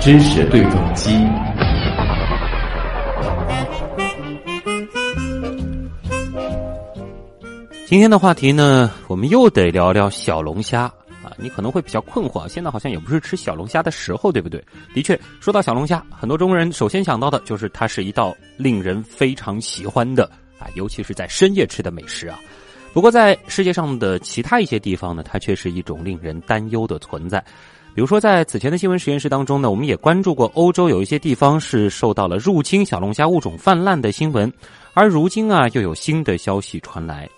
知识对撞机。今天的话题呢，我们又得聊聊小龙虾啊。你可能会比较困惑，现在好像也不是吃小龙虾的时候，对不对？的确，说到小龙虾，很多中国人首先想到的就是它是一道令人非常喜欢的啊，尤其是在深夜吃的美食啊。不过，在世界上的其他一些地方呢，它却是一种令人担忧的存在。比如说，在此前的新闻实验室当中呢，我们也关注过欧洲有一些地方是受到了入侵小龙虾物种泛滥的新闻，而如今啊，又有新的消息传来。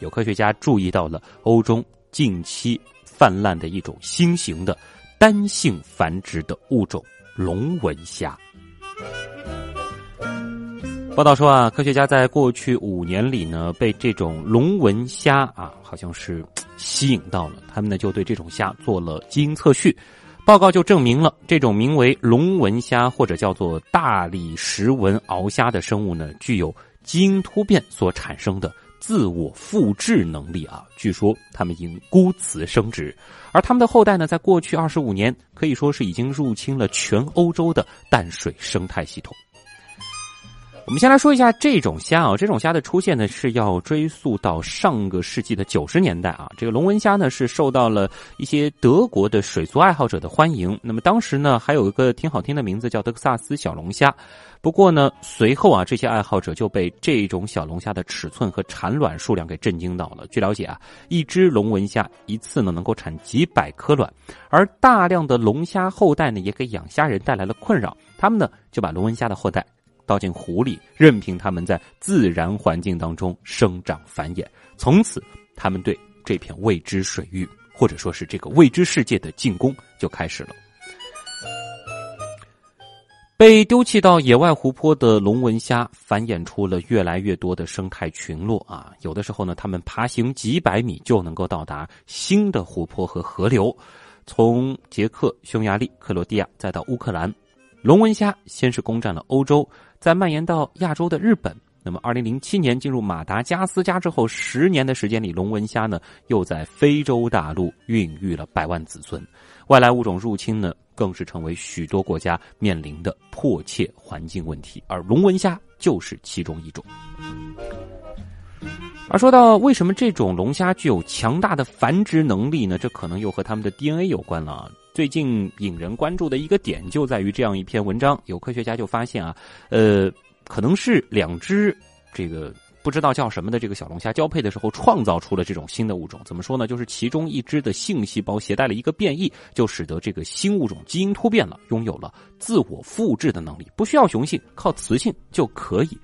有科学家注意到了欧洲近期泛滥的一种新型的单性繁殖的物种——龙纹虾。报道说啊，科学家在过去五年里呢，被这种龙纹虾啊，好像是吸引到了，他们呢就对这种虾做了基因测序，报告就证明了这种名为龙纹虾或者叫做大理石纹鳌虾的生物呢，具有基因突变所产生的。自我复制能力啊，据说它们因孤雌生殖，而他们的后代呢，在过去二十五年可以说是已经入侵了全欧洲的淡水生态系统。我们先来说一下这种虾啊，这种虾的出现呢是要追溯到上个世纪的九十年代啊。这个龙纹虾呢是受到了一些德国的水族爱好者的欢迎。那么当时呢还有一个挺好听的名字叫德克萨斯小龙虾。不过呢随后啊这些爱好者就被这种小龙虾的尺寸和产卵数量给震惊到了。据了解啊，一只龙纹虾一次呢能够产几百颗卵，而大量的龙虾后代呢也给养虾人带来了困扰。他们呢就把龙纹虾的后代。倒进湖里，任凭它们在自然环境当中生长繁衍。从此，他们对这片未知水域，或者说是这个未知世界的进攻就开始了。被丢弃到野外湖泊的龙纹虾繁衍出了越来越多的生态群落啊！有的时候呢，它们爬行几百米就能够到达新的湖泊和河流。从捷克、匈牙利、克罗地亚，再到乌克兰，龙纹虾先是攻占了欧洲。在蔓延到亚洲的日本，那么二零零七年进入马达加斯加之后，十年的时间里，龙纹虾呢又在非洲大陆孕育了百万子孙。外来物种入侵呢，更是成为许多国家面临的迫切环境问题，而龙纹虾就是其中一种。而说到为什么这种龙虾具有强大的繁殖能力呢？这可能又和它们的 DNA 有关了。最近引人关注的一个点就在于这样一篇文章，有科学家就发现啊，呃，可能是两只这个不知道叫什么的这个小龙虾交配的时候创造出了这种新的物种。怎么说呢？就是其中一只的性细胞携带了一个变异，就使得这个新物种基因突变了，拥有了自我复制的能力，不需要雄性，靠雌性就可以。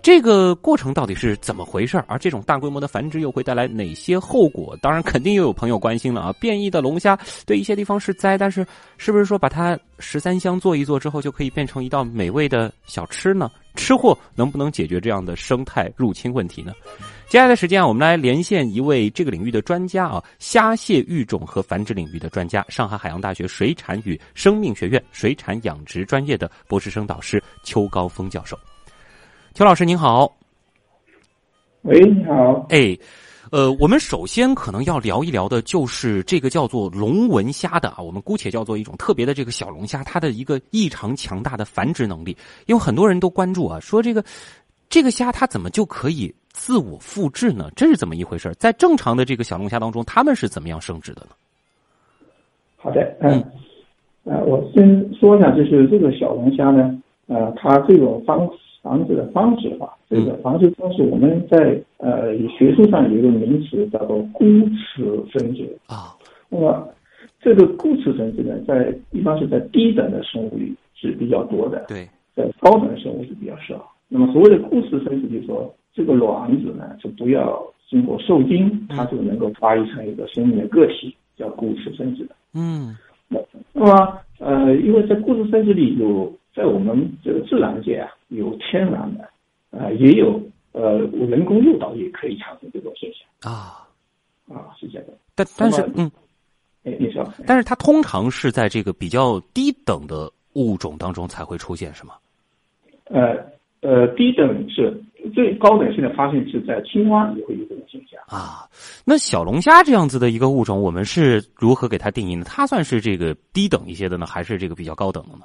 这个过程到底是怎么回事而这种大规模的繁殖又会带来哪些后果？当然，肯定又有朋友关心了啊！变异的龙虾对一些地方是灾，但是是不是说把它十三香做一做之后就可以变成一道美味的小吃呢？吃货能不能解决这样的生态入侵问题呢？接下来的时间啊，我们来连线一位这个领域的专家啊，虾蟹育种和繁殖领域的专家，上海海洋大学水产与生命学院水产养殖专业的博士生导师邱高峰教授。邱老师您好，喂，你好，哎，呃，我们首先可能要聊一聊的，就是这个叫做龙纹虾的啊，我们姑且叫做一种特别的这个小龙虾，它的一个异常强大的繁殖能力。因为很多人都关注啊，说这个这个虾它怎么就可以自我复制呢？这是怎么一回事？在正常的这个小龙虾当中，它们是怎么样生殖的呢？好的，嗯，呃，我先说一下，就是这个小龙虾呢，呃，它这种方式。防止的方式化，这个防治方式，我们在呃学术上有一个名词叫做孤雌生殖啊。那么这个孤雌生殖呢，在一般是在低等的生物里是比较多的，对，在高等的生物是比较少。那么所谓的孤雌生殖，就是说这个卵子呢，就不要经过受精，它就能够发育成一个生命的个体，叫孤雌生殖的。嗯，那那么呃，因为在孤雌生殖里有。在我们这个自然界啊，有天然的，啊，也有呃人工诱导也可以产生这种现象啊啊，是这样的。但但是嗯，哎，你说，但是它通常是在这个比较低等的物种当中才会出现，是吗？呃呃，低等是最高等现在发现是在青蛙也会有这种现象啊。那小龙虾这样子的一个物种，我们是如何给它定义呢？它算是这个低等一些的呢，还是这个比较高等的呢？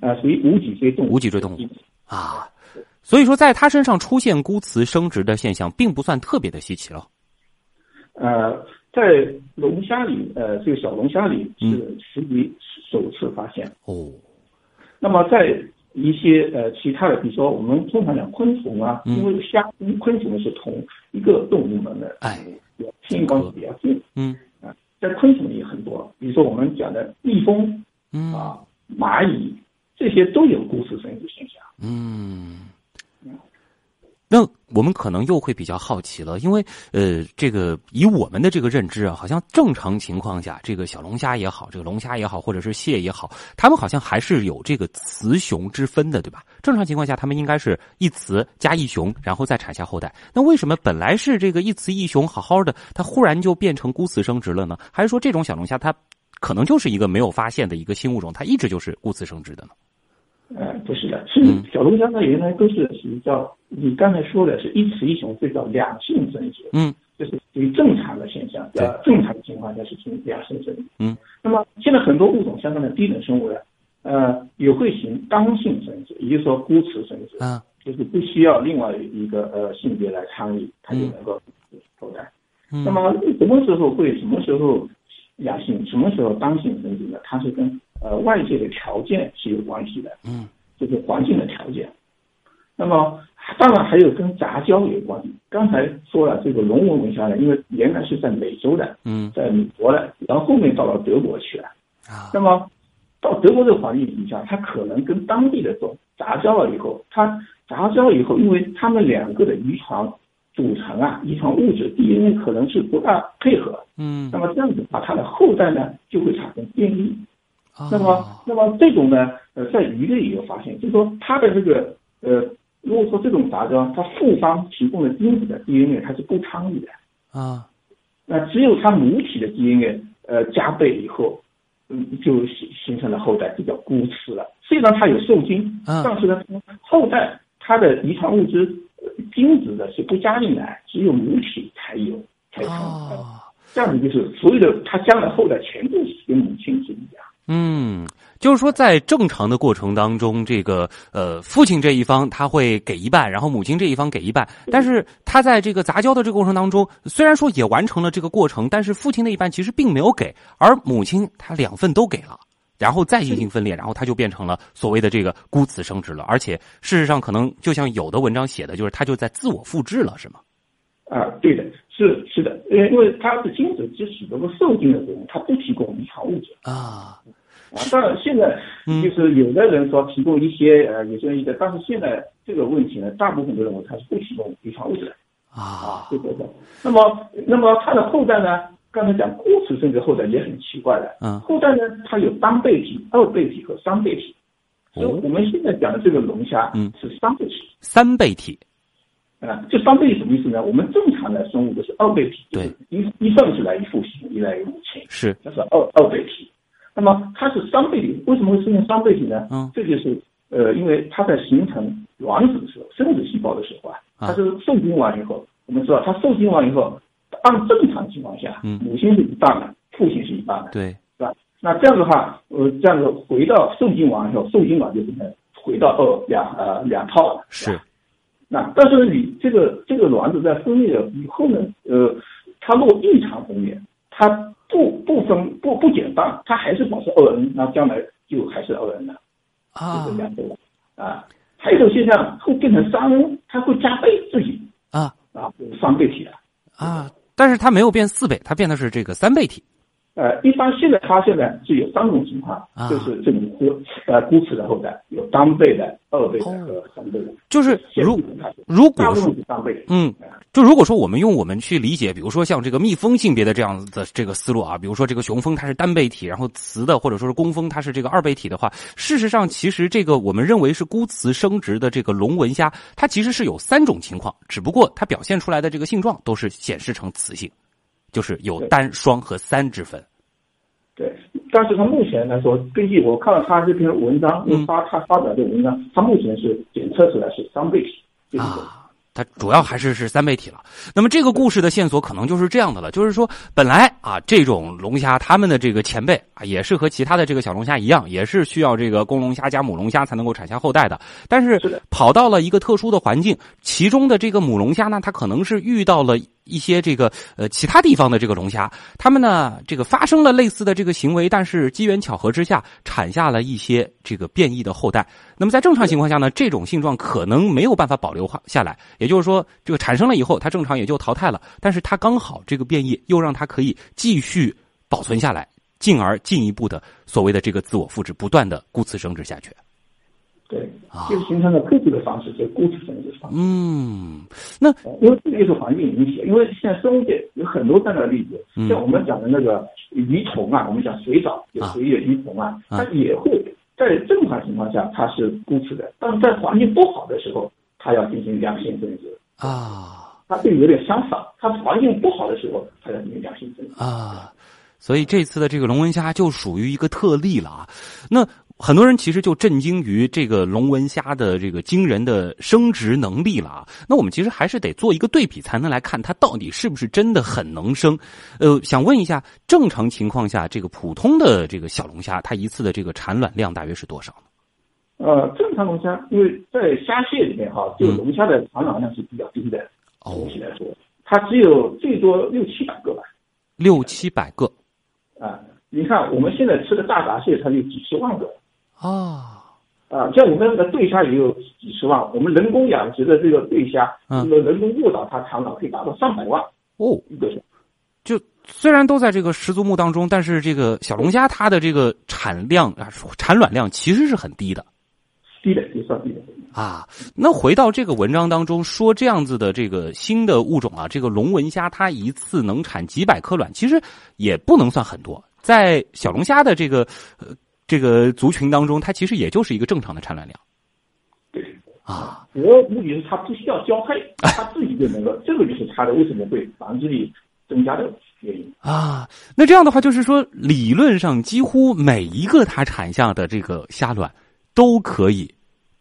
啊，属于无脊椎动物。无脊椎动物啊，所以说在它身上出现孤雌生殖的现象，并不算特别的稀奇了。呃，在龙虾里，呃，这个小龙虾里是属于首次发现哦。那么在一些呃其他的，比如说我们通常讲昆虫啊，因为虾跟昆虫是同一个动物门的，哎，亲关系比较近。嗯啊，在昆虫里很多，比如说我们讲的蜜蜂，嗯啊，蚂蚁，这些都有孤雌生殖现象。嗯。那我们可能又会比较好奇了，因为呃，这个以我们的这个认知啊，好像正常情况下，这个小龙虾也好，这个龙虾也好，或者是蟹也好，它们好像还是有这个雌雄之分的，对吧？正常情况下，它们应该是一雌加一雄，然后再产下后代。那为什么本来是这个一雌一雄好好的，它忽然就变成孤雌生殖了呢？还是说这种小龙虾它可能就是一个没有发现的一个新物种，它一直就是孤雌生殖的呢？呃，不是的，是小龙虾它原来都是属于叫你刚才说的是一雌一雄，这叫两性生殖，嗯，这是属于正常的现象，呃，正常的情况下是属于两性生殖，嗯，那么现在很多物种相当的低等生物呢，呃，也会行刚性生殖，也就是说孤雌生殖，啊，就是不需要另外一个呃性别来参与，它就能够后代。那么什么时候会什么时候两性，什么时候单性生殖呢？它是跟呃，外界的条件是有关系的，嗯，就是环境的条件。那么，当然还有跟杂交有关系。刚才说了，这个龙纹纹虾呢，因为原来是在美洲的，嗯，在美国的，然后后面到了德国去了，啊，那么到德国这个环境底下，它可能跟当地的种杂交了以后，它杂交以后，因为它们两个的遗传组成啊，遗传物质 DNA 可能是不大配合，嗯，那么这样子的话，它的后代呢就会产生变异。那那么，那么这种呢，呃，在鱼类也有发现，就是说它的这个，呃，如果说这种杂交，它父方提供的精子的 DNA 它是不参与的，啊，那只有它母体的 DNA，呃，加倍以后，嗯，就形形成了后代，就叫孤雌了。虽然它有受精，但是呢，后代它的遗传物质精子的是不加进来，只有母体才有，才成。这样子就是所有的它将来后代全部是跟母亲是一样。嗯，就是说，在正常的过程当中，这个呃，父亲这一方他会给一半，然后母亲这一方给一半。但是他在这个杂交的这个过程当中，虽然说也完成了这个过程，但是父亲那一半其实并没有给，而母亲他两份都给了，然后再进行分裂，然后他就变成了所谓的这个孤雌生殖了。而且事实上，可能就像有的文章写的，就是他就在自我复制了，是吗？啊，对的，是是的，因为，因为它是精子只起到个受精的作用，它不提供遗传物质啊。啊，当然现在就是有的人说提供一些呃有些一个，但是现在这个问题呢，大部分都认为它是不提供遗传物质的啊啊，对对对。那么那么它的后代呢，刚才讲孤雌生殖后代也很奇怪的，嗯，后代呢它有单倍体、二倍体和三倍体，所以我们现在讲的这个龙虾，嗯，是三倍体，三倍体。啊，这三倍体什么意思呢？我们正常的生物都是二倍体，对，一一份是来于父亲，一来于母亲，是，这是二二倍体。那么它是三倍体，为什么会出现三倍体呢？嗯，这就是呃，因为它在形成卵子的时候，生殖细胞的时候啊，它是受精完以后，我们知道它受精完以后，按正常情况下，嗯，母亲是一半的，父亲是一半的，对，是吧？那这样的话，呃，这样子回到受精完以后，受精卵就变成回到二两呃两套了，是。那但是你这个这个卵子在分裂了以后呢，呃，它若异常分裂，它不不分不不减半，它还是保持二 n，那将来就还是二 n 了，啊，就是这样子了啊。还有一种现象会变成三 n，它会加倍自己啊啊，三倍体了啊，但是它没有变四倍，它变的是这个三倍体。呃，一般现在发现呢是有三种情况，啊、就是这种孤呃孤雌的后代有单倍的、二倍的和三倍的。就是如如果说嗯，就如果说我们用我们去理解，比如说像这个蜜蜂性别的这样子的这个思路啊，比如说这个雄蜂它是单倍体，然后雌的或者说是工蜂它是这个二倍体的话，事实上其实这个我们认为是孤雌生殖的这个龙纹虾，它其实是有三种情况，只不过它表现出来的这个性状都是显示成雌性。就是有单、双和三之分。对，但是他目前来说，根据我看了他这篇文章，嗯发他发表的文章，他目前是检测出来是三倍体，就是啊，它主要还是是三倍体了。那么这个故事的线索可能就是这样的了，就是说本来啊这种龙虾它们的这个前辈啊也是和其他的这个小龙虾一样，也是需要这个公龙虾加母龙虾才能够产下后代的。但是跑到了一个特殊的环境，其中的这个母龙虾呢，它可能是遇到了。一些这个呃其他地方的这个龙虾，它们呢这个发生了类似的这个行为，但是机缘巧合之下产下了一些这个变异的后代。那么在正常情况下呢，这种性状可能没有办法保留下来，也就是说这个产生了以后，它正常也就淘汰了。但是它刚好这个变异又让它可以继续保存下来，进而进一步的所谓的这个自我复制，不断的孤雌生殖下去。对，就是形成了各自的方式，就孤雌生殖方式。嗯，那因为这个也是环境引起，因为现在生物界有很多这样的例子，像我们讲的那个鱼虫啊，我们讲水藻有水野鱼虫啊，它也会在正常情况下它是孤雌的，但是在环境不好的时候，它要进行良性生殖啊。它这个有点相反，它环境不好的时候，它要进行良性生殖啊。所以这次的这个龙纹虾就属于一个特例了啊。那。很多人其实就震惊于这个龙纹虾的这个惊人的生殖能力了啊！那我们其实还是得做一个对比，才能来看它到底是不是真的很能生。呃，想问一下，正常情况下，这个普通的这个小龙虾，它一次的这个产卵量大约是多少呢？呃，正常龙虾，因为在虾蟹里面哈，就龙虾的产卵量是比较低的。总体来说，它只有最多六七百个吧。六七百个。啊，你看我们现在吃的大闸蟹，它有几十万个。啊啊，像我们那个对虾也有几十万，我们人工养殖的这个对虾，那个人工诱导它产卵可以达到上百万哦，一个就虽然都在这个十足目当中，但是这个小龙虾它的这个产量啊，产卵量其实是很低的，低的就算低的啊。那回到这个文章当中说，这样子的这个新的物种啊，这个龙纹虾它一次能产几百颗卵，其实也不能算很多，在小龙虾的这个呃。这个族群当中，它其实也就是一个正常的产卵量。对啊，主要目的是它不需要交配，它自己就能够，这个就是它的为什么会繁殖力增加的原因啊。那这样的话，就是说，理论上几乎每一个它产下的这个虾卵都可以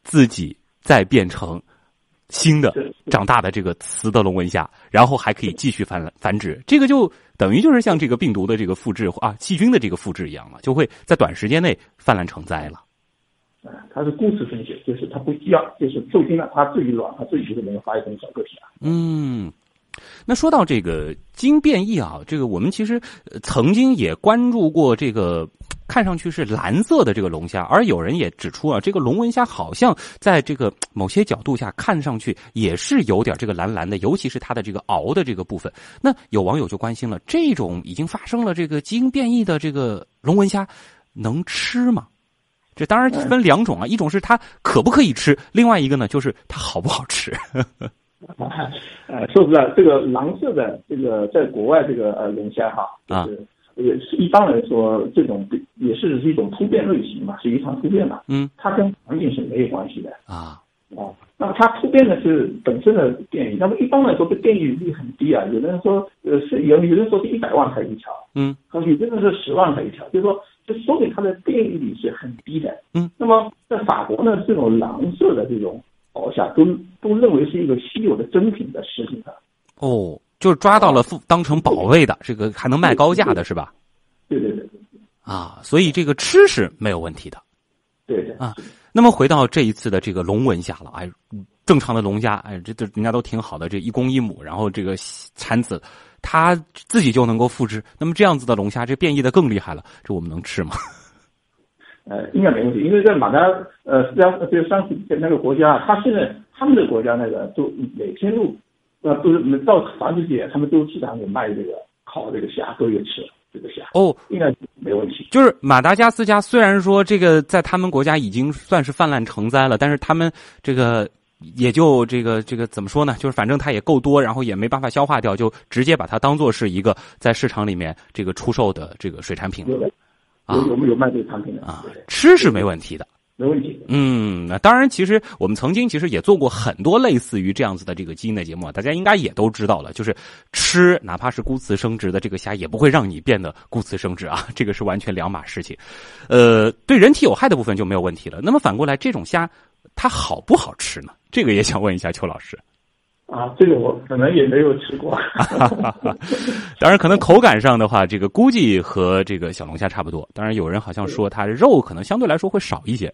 自己再变成新的长大的这个雌的龙纹虾，然后还可以继续繁繁殖。这个就。等于就是像这个病毒的这个复制啊，细菌的这个复制一样了，就会在短时间内泛滥成灾了。啊，它是孤雌分解，就是它不需要，就是受精了，它自己卵，它自己就能够发育成小个体啊。嗯。那说到这个基因变异啊，这个我们其实曾经也关注过这个看上去是蓝色的这个龙虾，而有人也指出啊，这个龙纹虾好像在这个 某些角度下看上去也是有点这个蓝蓝的，尤其是它的这个螯的这个部分。那有网友就关心了，这种已经发生了这个基因变异的这个龙纹虾能吃吗？这当然分两种啊，一种是它可不可以吃，另外一个呢就是它好不好吃。呃，说实在，这个蓝色的这个在国外这个呃龙虾哈，就是也是一般来说这种也是是一种突变类型嘛，是遗传突变嘛，嗯，它跟环境是没有关系的啊啊。那么它突变的是本身的变异，那么一般来说这变异率很低啊，有的人说呃是有有人说是一百万才一条，嗯，有的人是十万才一条，就是说就说明它的变异率是很低的，嗯。那么在法国呢，这种蓝色的这种。保下都都认为是一个稀有的珍品的食品的，哦，就是抓到了当成宝贝的，这个还能卖高价的是吧？对对对，啊，所以这个吃是没有问题的，对对啊。那么回到这一次的这个龙纹虾了，哎，正常的龙虾，哎，这这人家都挺好的，这一公一母，然后这个产子，它自己就能够复制。那么这样子的龙虾，这变异的更厉害了，这我们能吃吗？呃，应该没问题，因为在马达呃，实际上这三十那个国家，他现在他们的国家那个都每天都，呃，都是到繁殖节，他们都市场有卖这个烤这个虾，都有吃这个虾。哦，应该没问题。就是马达加斯加，虽然说这个在他们国家已经算是泛滥成灾了，但是他们这个也就这个这个怎么说呢？就是反正它也够多，然后也没办法消化掉，就直接把它当做是一个在市场里面这个出售的这个水产品了。有有没有卖这个产品的啊？吃是没问题的，没问题。嗯，那当然，其实我们曾经其实也做过很多类似于这样子的这个基因的节目，大家应该也都知道了。就是吃哪怕是孤雌生殖的这个虾，也不会让你变得孤雌生殖啊，这个是完全两码事情。呃，对人体有害的部分就没有问题了。那么反过来，这种虾它好不好吃呢？这个也想问一下邱老师。啊，这个我可能也没有吃过。当然，可能口感上的话，这个估计和这个小龙虾差不多。当然，有人好像说它肉可能相对来说会少一些。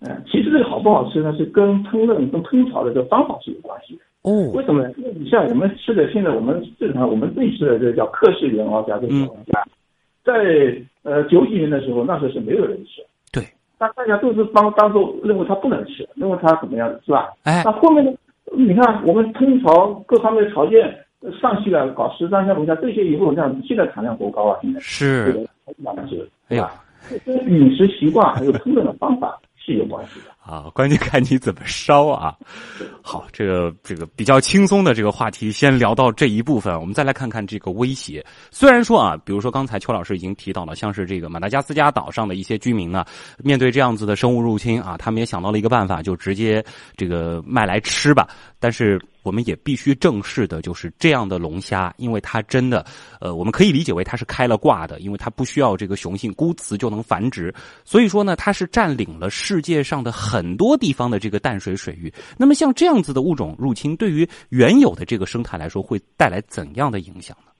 嗯，其实这个好不好吃呢，是跟烹饪、跟烹调的这个方法是有关系的。哦，为什么呢？因为你像我们吃的，现在我们正常我们最吃的这个叫克氏原螯虾，这个小龙虾，在呃九几年的时候，那时候是没有人吃。对。那大家都是当当做认为它不能吃，认为它怎么样，是吧？哎。那后面呢？你看我们烹调各方面的条件上去了，搞十三香龙虾这些以后，像现在产量多高啊？现在是。是，哎呀，跟饮食习惯还有烹饪的方法。是有关系的啊，关键看你怎么烧啊。好，这个这个比较轻松的这个话题，先聊到这一部分。我们再来看看这个威胁。虽然说啊，比如说刚才邱老师已经提到了，像是这个马达加斯加岛上的一些居民呢，面对这样子的生物入侵啊，他们也想到了一个办法，就直接这个卖来吃吧。但是。我们也必须正视的，就是这样的龙虾，因为它真的，呃，我们可以理解为它是开了挂的，因为它不需要这个雄性孤雌就能繁殖，所以说呢，它是占领了世界上的很多地方的这个淡水水域。那么像这样子的物种入侵，对于原有的这个生态来说，会带来怎样的影响呢？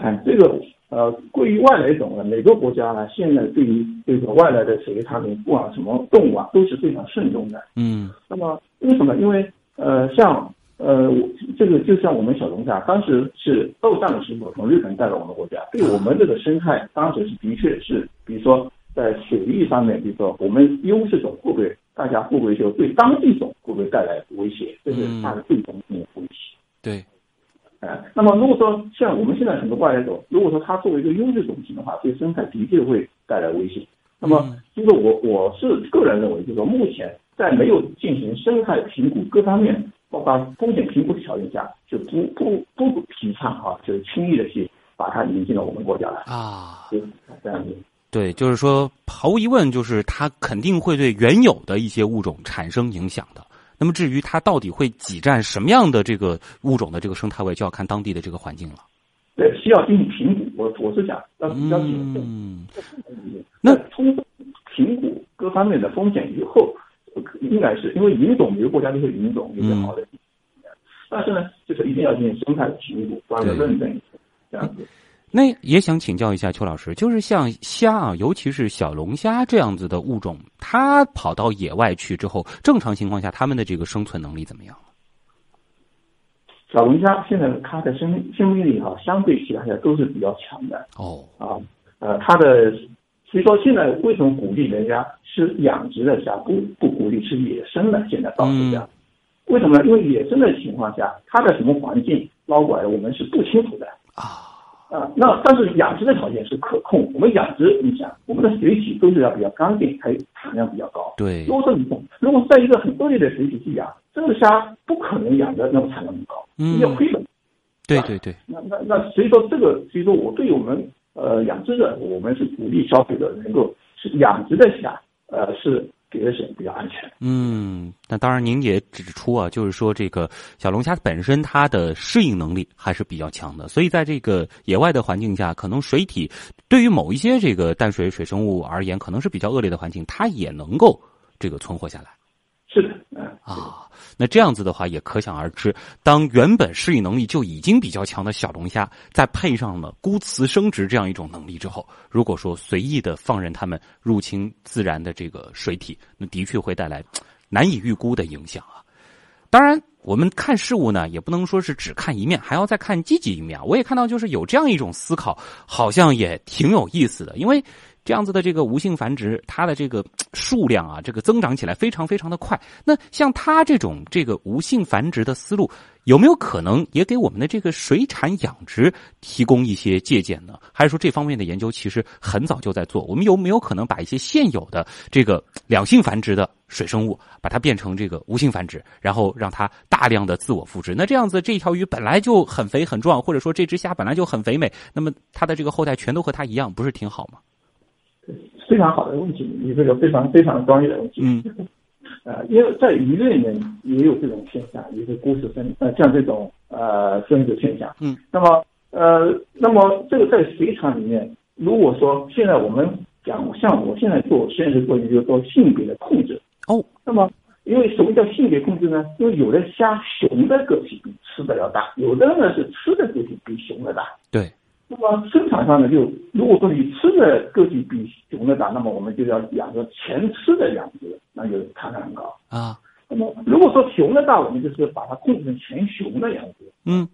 哎，这个呃，对于外来种呢，每个国家呢，现在对于这个外来的水产品，不管什么动物啊，都是非常慎重的。嗯。那么为什么？因为呃，像呃，这个就像我们小龙虾，当时是斗战的时候从日本带到我们国家，对我们这个生态，当时是的确是，比如说在水域上面，比如说我们优势种会不会，大家会不会就对当地种会不会带来威胁？这是它的最终性的威胁。对。哎，那么如果说像我们现在很多外来种，如果说它作为一个优势种群的话，对生态的确会带来威胁。那么，就是我我是个人认为，就是说目前。在没有进行生态评估各方面，包括风险评估的条件下，就不不不提倡啊，就是轻易的去把它引进到我们国家来啊，对，这样子。对，就是说，毫无疑问，就是它肯定会对原有的一些物种产生影响的。那么，至于它到底会挤占什么样的这个物种的这个生态位，就要看当地的这个环境了。对，需要进行评估。我我是想要要谨慎。嗯，那通过评估各方面的风险以后。应该是因为云种，每个国家都是云种，有些好的。但是呢，就是一定要进行生态的评估，专门认证这样子。那也想请教一下邱老师，就是像虾啊，尤其是小龙虾这样子的物种，它跑到野外去之后，正常情况下，它们的这个生存能力怎么样？小龙虾现在它的生生命力哈，相对其他的都是比较强的。哦。啊，呃，它的。所以说，现在为什么鼓励人家吃养殖的虾，不不鼓励吃野生的？现在倒是这样，为什么呢？因为野生的情况下，它的什么环境捞过来，我们是不清楚的啊啊。那但是养殖的条件是可控。我们养殖，你想，我们的水体都是要比较干净，还有产量比较高。对。如果说你如果在一个很恶劣的水体去养，这个虾不可能养的那么产量高，要亏本。对对对。那那那，所以说这个，所以说我对我们。呃，养殖的我们是鼓励消费者能够是养殖的虾，呃，是给的是比较安全。嗯，那当然您也指出啊，就是说这个小龙虾本身它的适应能力还是比较强的，所以在这个野外的环境下，可能水体对于某一些这个淡水水生物而言，可能是比较恶劣的环境，它也能够这个存活下来。是的，啊，那这样子的话也可想而知，当原本适应能力就已经比较强的小龙虾，再配上了孤雌生殖这样一种能力之后，如果说随意的放任它们入侵自然的这个水体，那的确会带来难以预估的影响啊。当然，我们看事物呢，也不能说是只看一面，还要再看积极一面。我也看到，就是有这样一种思考，好像也挺有意思的，因为。这样子的这个无性繁殖，它的这个数量啊，这个增长起来非常非常的快。那像它这种这个无性繁殖的思路，有没有可能也给我们的这个水产养殖提供一些借鉴呢？还是说这方面的研究其实很早就在做？我们有没有可能把一些现有的这个两性繁殖的水生物，把它变成这个无性繁殖，然后让它大量的自我复制？那这样子，这条鱼本来就很肥很壮，或者说这只虾本来就很肥美，那么它的这个后代全都和它一样，不是挺好吗？非常好的问题，你这个非常非常专业的问题。嗯，呃，因为在鱼类里面也有这种现象，也是孤雌生，呃，像这种呃生殖现象。嗯，那么呃，那么这个在水产里面，如果说现在我们讲，像我现在做实验室做研究做性别的控制。哦，那么因为什么叫性别控制呢？因为有的虾熊的个体比吃的要大，有的呢是吃的个体比熊的大。对。那么生产上呢，就如果说你吃的个体比熊的大，那么我们就要养个全吃的养殖，那就产量很高啊。那么如果说熊的大，我们就是把它控制成全熊的养殖。嗯。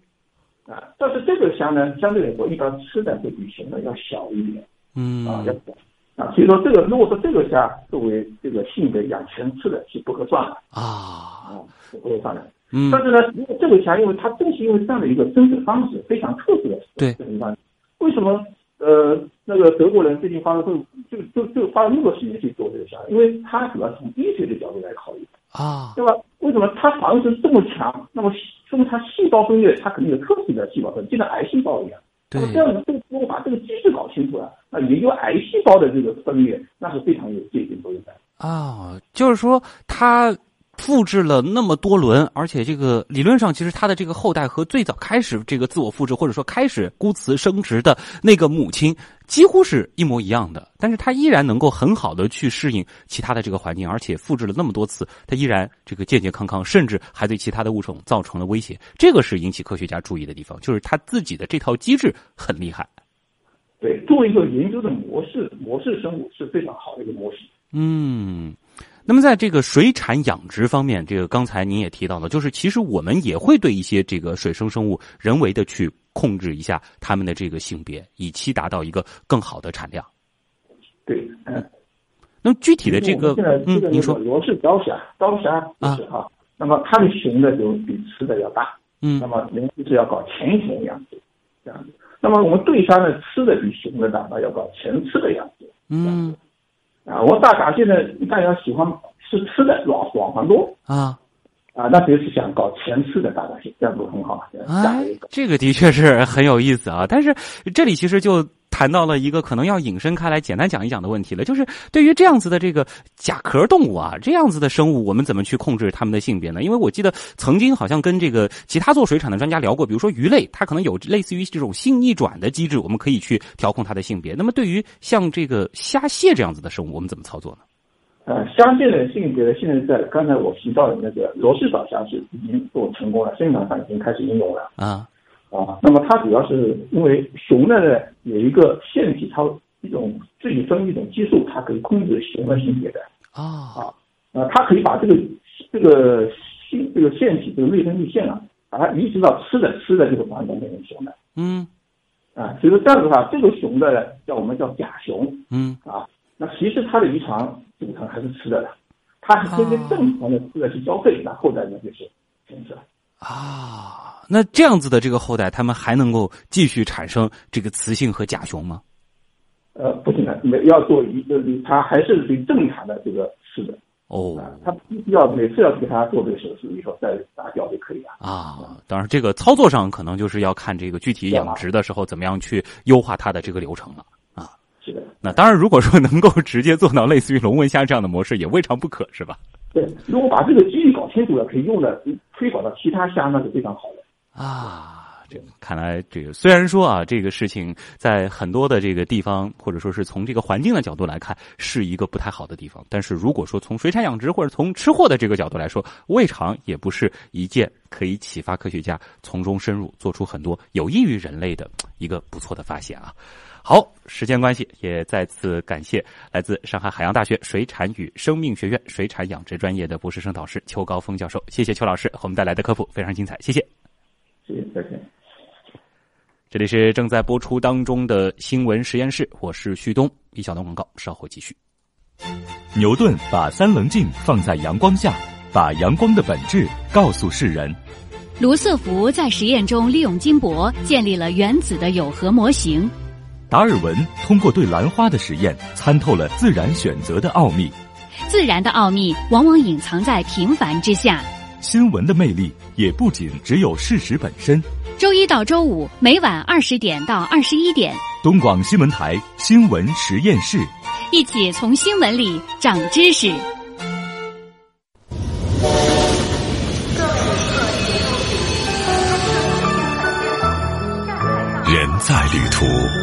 啊，但是这个虾呢，相对来说，一般吃的会比熊的要小一点。嗯。啊，要小。啊，所以说这个如果说这个虾作为这个性别养全吃的是不合算的啊啊，是不合算的。嗯。但是呢，如果这个虾，因为它正是因为这样的一个生殖方式非常特殊的对生殖方式，为什么呃那个德国人最近花了就就就就花了那么多时间去做这个虾？因为他主要从医学的角度来考虑啊，对吧？为什么它防止这么强？那么说明它细胞分裂它肯定有特定的细胞分裂，就像癌细胞一样。对。那么这样呢，这个如果把这个机制搞清楚了，那研究癌细胞的这个分裂，那是非常有借鉴作用的。啊，就是说它。复制了那么多轮，而且这个理论上，其实它的这个后代和最早开始这个自我复制或者说开始孤雌生殖的那个母亲几乎是一模一样的，但是它依然能够很好的去适应其他的这个环境，而且复制了那么多次，它依然这个健健康康，甚至还对其他的物种造成了威胁。这个是引起科学家注意的地方，就是它自己的这套机制很厉害。对，作为一个研究的模式，模式生物是非常好的一个模式。嗯。那么，在这个水产养殖方面，这个刚才您也提到了，就是其实我们也会对一些这个水生生物人为的去控制一下它们的这个性别，以期达到一个更好的产量。对，嗯。那么具体的这个，嗯，您说罗氏刀虾，刀虾就是哈，那么它的雄的就比雌的要大，嗯，那么人就是要搞前雄养殖这样子。那么我们对虾呢，吃的比雄的大，那要搞前雌的养殖，嗯。啊，我大闸蟹呢，大家喜欢吃吃的软软黄多啊，啊，那就是想搞前吃的大闸蟹，这样不很好？啊，这个的确是很有意思啊。但是这里其实就。谈到了一个可能要引申开来简单讲一讲的问题了，就是对于这样子的这个甲壳动物啊，这样子的生物，我们怎么去控制它们的性别呢？因为我记得曾经好像跟这个其他做水产的专家聊过，比如说鱼类，它可能有类似于这种性逆转的机制，我们可以去调控它的性别。那么对于像这个虾蟹这样子的生物，我们怎么操作呢？呃，虾蟹的性别现在在刚才我提到的那个罗氏藻虾是已经做成功了，生产上已经开始应用了啊。啊，那么它主要是因为熊的呢有一个腺体它一种自己分泌一种激素，它可以控制熊的性别的啊。啊，呃，它可以把这个这个性这个腺体这个内分泌腺啊，把它移植到吃的吃的这个环境变成雄的，嗯，啊，所以说这样的话，这个熊的叫我们叫假熊，嗯。啊，那其实它的遗传组成还是吃的的，它是跟正常的吃的去交配，那后代呢就是雄的。啊，那这样子的这个后代，他们还能够继续产生这个雌性和甲雄吗？呃，不行的，没要做一个，他还是对正常的这个是的。哦，他必须要每次要给他做这个手术以后再打掉就可以了。啊，当然这个操作上可能就是要看这个具体养殖的时候怎么样去优化它的这个流程了。啊，是的。那当然，如果说能够直接做到类似于龙纹虾这样的模式，也未尝不可，是吧？对，如果把这个机理搞清楚了，可以用的推广到其他虾，那是非常好的啊。这看来，这个虽然说啊，这个事情在很多的这个地方，或者说是从这个环境的角度来看，是一个不太好的地方。但是如果说从水产养殖或者从吃货的这个角度来说，未尝也不是一件可以启发科学家从中深入做出很多有益于人类的一个不错的发现啊。好，时间关系，也再次感谢来自上海海洋大学水产与生命学院水产养殖专业的博士生导师邱高峰教授。谢谢邱老师和我们带来的科普，非常精彩，谢谢。谢谢，再见。这里是正在播出当中的新闻实验室，我是旭东。一小段广告，稍后继续。牛顿把三棱镜放在阳光下，把阳光的本质告诉世人。卢瑟福在实验中利用金箔建立了原子的有核模型。达尔文通过对兰花的实验，参透了自然选择的奥秘。自然的奥秘往往隐藏在平凡之下。新闻的魅力也不仅只有事实本身。周一到周五每晚二十点到二十一点，东广新闻台新闻实验室，一起从新闻里长知识。人在旅途。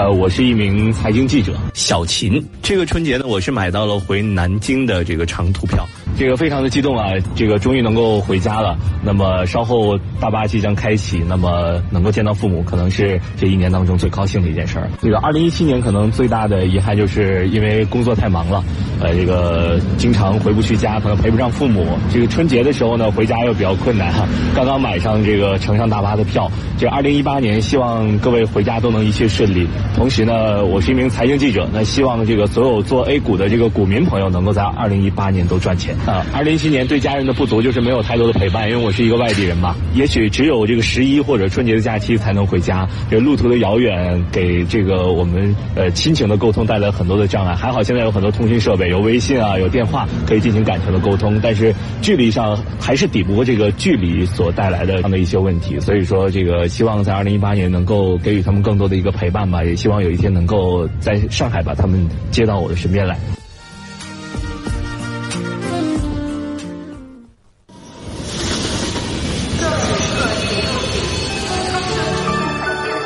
呃，我是一名财经记者小秦。这个春节呢，我是买到了回南京的这个长途票，这个非常的激动啊！这个终于能够回家了。那么稍后大巴即将开启，那么能够见到父母，可能是这一年当中最高兴的一件事儿。这个二零一七年可能最大的遗憾就是因为工作太忙了，呃，这个经常回不去家，可能陪不上父母。这个春节的时候呢，回家又比较困难哈。刚刚买上这个乘上大巴的票，这二零一八年希望各位回家都能一切顺利。同时呢，我是一名财经记者，那希望这个所有做 A 股的这个股民朋友能够在二零一八年都赚钱啊。二零一七年对家人的不足就是没有太多的陪伴，因为我是一个外地人嘛，也许只有这个十一或者春节的假期才能回家。这路途的遥远给这个我们呃亲情的沟通带来很多的障碍。还好现在有很多通讯设备，有微信啊，有电话可以进行感情的沟通，但是距离上还是抵不过这个距离所带来的这样的一些问题。所以说，这个希望在二零一八年能够给予他们更多的一个陪伴吧。也希望有一天能够在上海把他们接到我的身边来。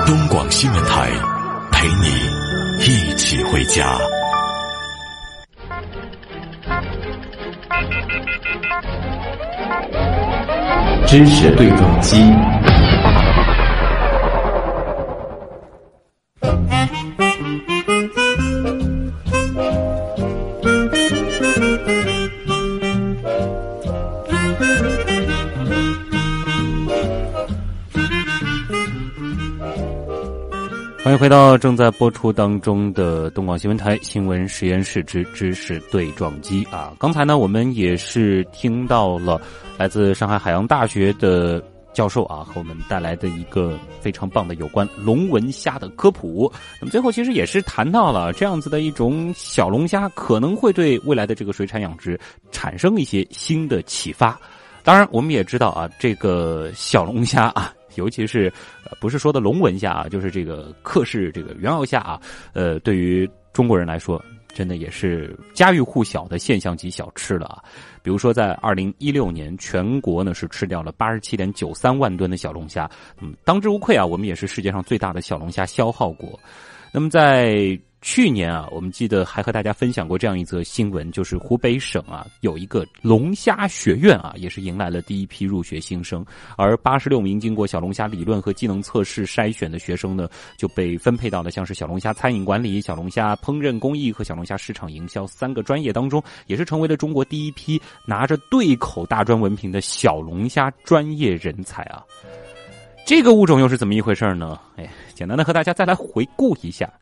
东广新闻台陪你一起回家。知识对撞机。欢迎回到正在播出当中的东广新闻台新闻实验室之知识对撞机啊！刚才呢，我们也是听到了来自上海海洋大学的教授啊，和我们带来的一个非常棒的有关龙纹虾的科普。那么最后其实也是谈到了这样子的一种小龙虾，可能会对未来的这个水产养殖产生一些新的启发。当然，我们也知道啊，这个小龙虾啊。尤其是，不是说的龙纹虾啊，就是这个克氏这个原螯虾啊，呃，对于中国人来说，真的也是家喻户晓的现象级小吃了啊。比如说，在二零一六年，全国呢是吃掉了八十七点九三万吨的小龙虾，嗯，当之无愧啊，我们也是世界上最大的小龙虾消耗国。那么在去年啊，我们记得还和大家分享过这样一则新闻，就是湖北省啊有一个龙虾学院啊，也是迎来了第一批入学新生，而八十六名经过小龙虾理论和技能测试筛选的学生呢，就被分配到了像是小龙虾餐饮管理、小龙虾烹饪工艺和小龙虾市场营销三个专业当中，也是成为了中国第一批拿着对口大专文凭的小龙虾专业人才啊。这个物种又是怎么一回事呢？哎，简单的和大家再来回顾一下。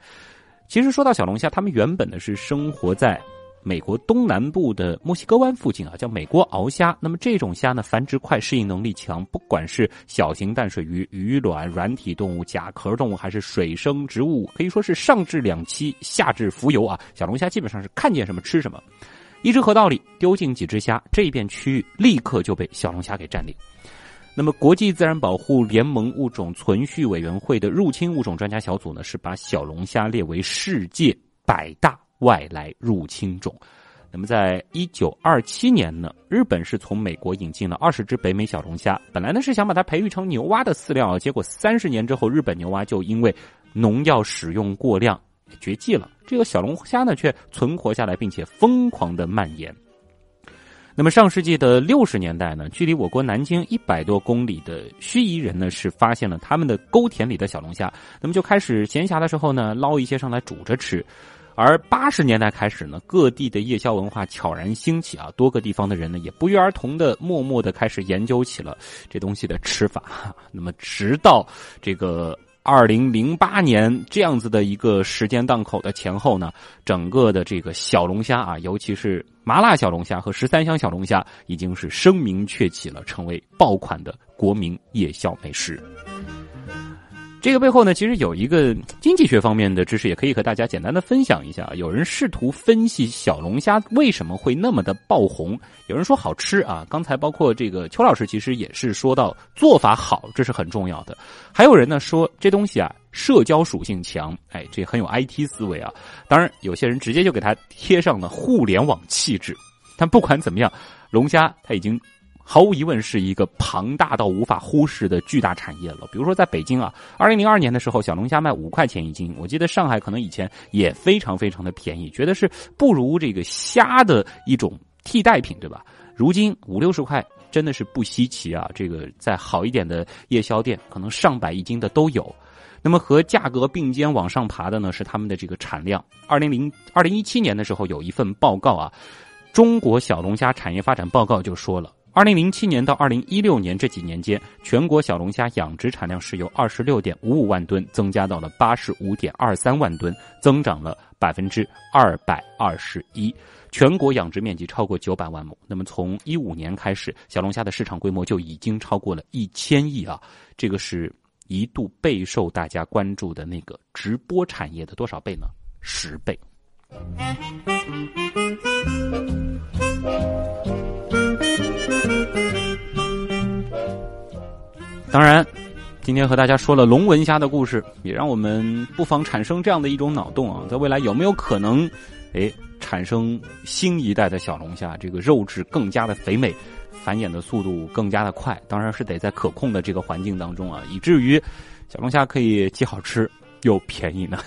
其实说到小龙虾，它们原本呢是生活在美国东南部的墨西哥湾附近啊，叫美国鳌虾。那么这种虾呢，繁殖快，适应能力强，不管是小型淡水鱼、鱼卵、软体动物、甲壳动物，还是水生植物，可以说是上至两栖，下至浮游啊，小龙虾基本上是看见什么吃什么。一只河道里丢进几只虾，这一片区域立刻就被小龙虾给占领。那么，国际自然保护联盟物种存续委员会的入侵物种专家小组呢，是把小龙虾列为世界百大外来入侵种。那么，在一九二七年呢，日本是从美国引进了二十只北美小龙虾，本来呢是想把它培育成牛蛙的饲料，结果三十年之后，日本牛蛙就因为农药使用过量绝迹了，这个小龙虾呢却存活下来，并且疯狂的蔓延。那么上世纪的六十年代呢，距离我国南京一百多公里的盱眙人呢，是发现了他们的沟田里的小龙虾，那么就开始闲暇的时候呢，捞一些上来煮着吃。而八十年代开始呢，各地的夜宵文化悄然兴起啊，多个地方的人呢，也不约而同的默默的开始研究起了这东西的吃法。那么直到这个。二零零八年这样子的一个时间档口的前后呢，整个的这个小龙虾啊，尤其是麻辣小龙虾和十三香小龙虾，已经是声名鹊起了，成为爆款的国民夜宵美食。这个背后呢，其实有一个经济学方面的知识，也可以和大家简单的分享一下。有人试图分析小龙虾为什么会那么的爆红，有人说好吃啊。刚才包括这个邱老师，其实也是说到做法好，这是很重要的。还有人呢说这东西啊，社交属性强，哎，这很有 IT 思维啊。当然，有些人直接就给它贴上了互联网气质。但不管怎么样，龙虾它已经。毫无疑问是一个庞大到无法忽视的巨大产业了。比如说，在北京啊，二零零二年的时候，小龙虾卖五块钱一斤，我记得上海可能以前也非常非常的便宜，觉得是不如这个虾的一种替代品，对吧？如今五六十块真的是不稀奇啊！这个在好一点的夜宵店，可能上百一斤的都有。那么和价格并肩往上爬的呢，是他们的这个产量。二零零二零一七年的时候，有一份报告啊。中国小龙虾产业发展报告就说了，二零零七年到二零一六年这几年间，全国小龙虾养殖产量是由二十六点五五万吨增加到了八十五点二三万吨，增长了百分之二百二十一。全国养殖面积超过九百万亩。那么从一五年开始，小龙虾的市场规模就已经超过了一千亿啊！这个是一度备受大家关注的那个直播产业的多少倍呢？十倍。当然，今天和大家说了龙纹虾的故事，也让我们不妨产生这样的一种脑洞啊，在未来有没有可能，哎，产生新一代的小龙虾？这个肉质更加的肥美，繁衍的速度更加的快，当然是得在可控的这个环境当中啊，以至于小龙虾可以既好吃又便宜呢。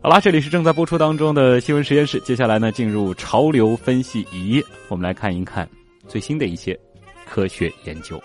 好啦，这里是正在播出当中的新闻实验室。接下来呢，进入潮流分析仪，我们来看一看最新的一些科学研究。